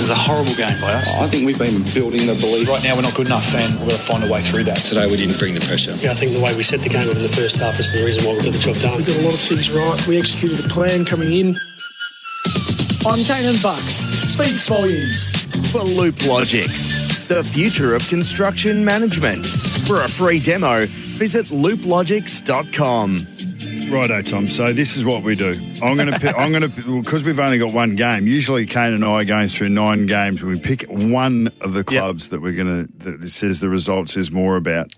It was a horrible game by us. I think we've been building the belief. Right now, we're not good enough, and we've got to find a way through that. Today, we didn't bring the pressure. Yeah, I think the way we set the game up in the first half is the reason why we got the job done. We got a lot of things right. We executed the plan coming in. I'm Tom and Bucks. Speaks volumes. For Loop Logics, the future of construction management. For a free demo, visit looplogics.com. Righto, Tom. So this is what we do. I'm going to. I'm going to because we've only got one game. Usually, Kane and I are going through nine games. We pick one of the clubs yep. that we're going to that says the results is more about.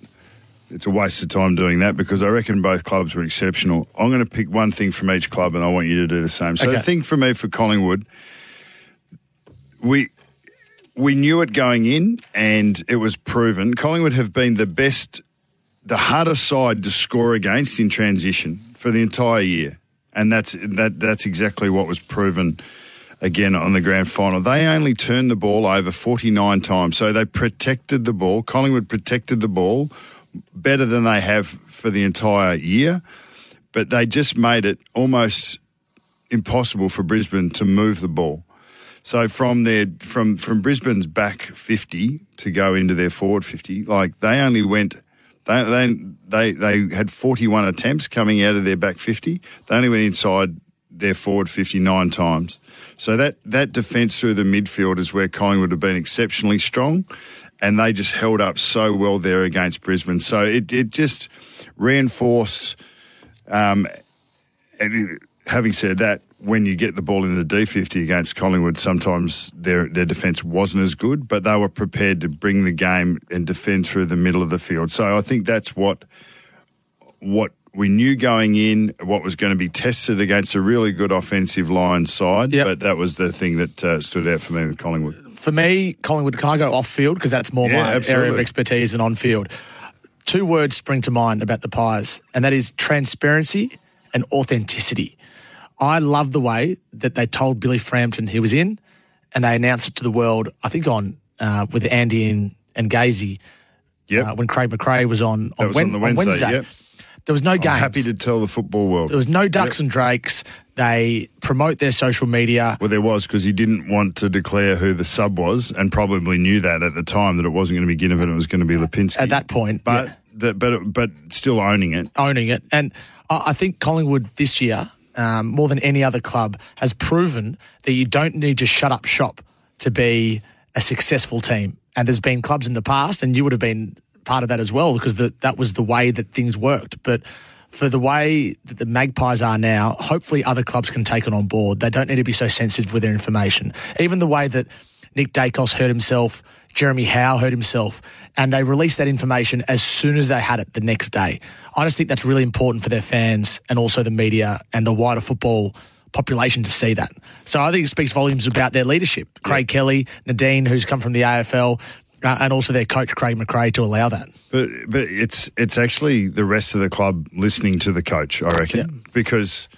It's a waste of time doing that because I reckon both clubs were exceptional. I'm going to pick one thing from each club, and I want you to do the same. So okay. the thing for me for Collingwood, we we knew it going in, and it was proven. Collingwood have been the best, the hardest side to score against in transition for the entire year, and that's that. That's exactly what was proven again on the grand final. They only turned the ball over 49 times, so they protected the ball. Collingwood protected the ball better than they have for the entire year, but they just made it almost impossible for Brisbane to move the ball. So from their from from Brisbane's back 50 to go into their forward 50, like they only went they, they, they, they had 41 attempts coming out of their back 50. They only went inside their forward 59 times. So that, that defence through the midfield is where Collingwood have been exceptionally strong, and they just held up so well there against Brisbane. So it, it just reinforced. Um, having said that, when you get the ball in the D50 against Collingwood, sometimes their their defence wasn't as good, but they were prepared to bring the game and defend through the middle of the field. So I think that's what what we knew going in, what was going to be tested against a really good offensive line side. Yep. But that was the thing that uh, stood out for me with Collingwood. For me, Collingwood, can I go off field because that's more yeah, my absolutely. area of expertise than on field. Two words spring to mind about the Pies, and that is transparency and authenticity. I love the way that they told Billy Frampton he was in, and they announced it to the world. I think on uh, with Andy and, and Gazy. Yep. Uh, when Craig McRae was on on, was on, the Wednesday. On Wednesday. Yep. There was no games. I'm happy to tell the football world. There was no ducks yep. and drakes. They promote their social media. Well, there was because he didn't want to declare who the sub was, and probably knew that at the time that it wasn't going to be Ginnivan, it was going to be Lipinski. At that point, but yeah. the, but but still owning it, owning it, and I think Collingwood this year um, more than any other club, has proven that you don't need to shut up shop to be a successful team. And there's been clubs in the past, and you would have been part of that as well, because the, that was the way that things worked. But for the way that the Magpies are now, hopefully other clubs can take it on board. They don't need to be so sensitive with their information. Even the way that Nick Daicos hurt himself, Jeremy Howe hurt himself, and they released that information as soon as they had it the next day. I just think that's really important for their fans and also the media and the wider football population to see that. So I think it speaks volumes about their leadership. Craig yeah. Kelly, Nadine, who's come from the AFL, uh, and also their coach Craig McRae to allow that. But but it's it's actually the rest of the club listening to the coach, I reckon, yeah. because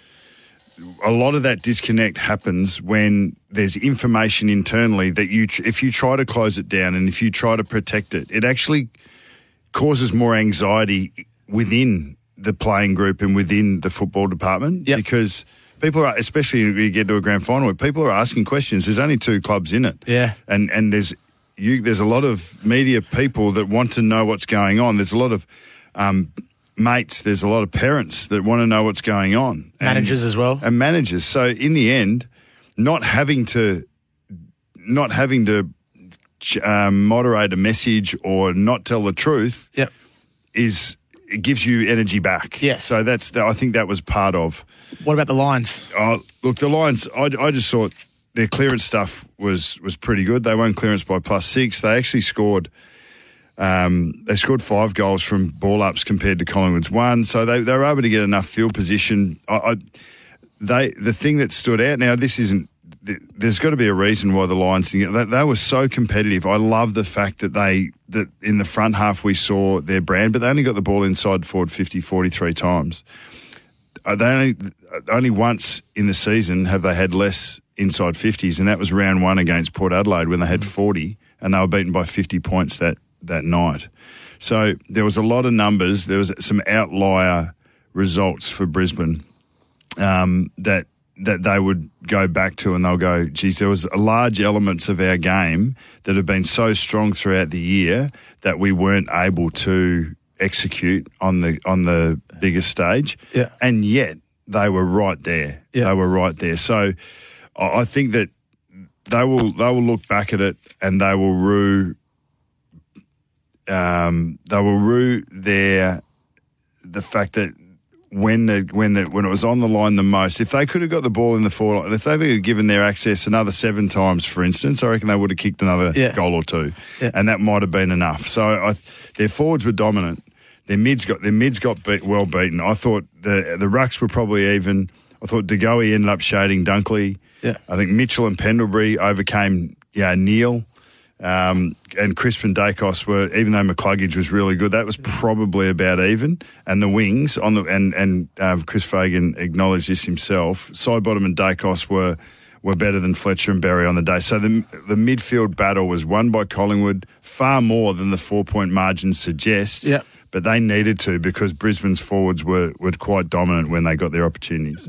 a lot of that disconnect happens when there's information internally that you if you try to close it down and if you try to protect it, it actually causes more anxiety within the playing group and within the football department yep. because people are, especially when you get to a grand final, where people are asking questions. There's only two clubs in it, yeah, and and there's you there's a lot of media people that want to know what's going on. There's a lot of um, mates. There's a lot of parents that want to know what's going on. Managers and, as well, and managers. So in the end, not having to, not having to um, moderate a message or not tell the truth, yep. is it gives you energy back. Yes. So that's the, I think that was part of. What about the Lions? Oh, look, the Lions. I, I just thought their clearance stuff was was pretty good. They won clearance by plus six. They actually scored. Um, they scored five goals from ball ups compared to Collingwood's one, so they, they were able to get enough field position. I, I, they the thing that stood out now. This isn't there's got to be a reason why the Lions they, they were so competitive. I love the fact that they that in the front half we saw their brand, but they only got the ball inside forward 50, 43 times. Uh, they only only once in the season have they had less inside 50s, and that was round one against Port Adelaide when they had 40, and they were beaten by 50 points that that night. So there was a lot of numbers. There was some outlier results for Brisbane um, that that they would go back to and they'll go, geez, there was large elements of our game that have been so strong throughout the year that we weren't able to execute on the on the biggest stage. Yeah. And yet they were right there. Yeah. They were right there. So I I think that they will they will look back at it and they will rue um, they will rue their the fact that when the when the when it was on the line the most, if they could have got the ball in the forward, if they had given their access another seven times, for instance, I reckon they would have kicked another Yeah. goal or two, Yeah. and that might have been enough. So I, their forwards were dominant. Their mids got their mids got beat, well beaten. I thought the the rucks were probably even. I thought DeGoey ended up shading Dunkley. Yeah. I think Mitchell and Pendlebury overcame yeah Neale. Um, and Crisp and Daicos were, even though McCluggage was really good, that was probably about even. And the wings on the and and um, Chris Fagan acknowledged this himself. Sidebottom and Daicos were were better than Fletcher and Berry on the day. So the the midfield battle was won by Collingwood far more than the four point margin suggests. Yeah. But they needed to because Brisbane's forwards were, were quite dominant when they got their opportunities.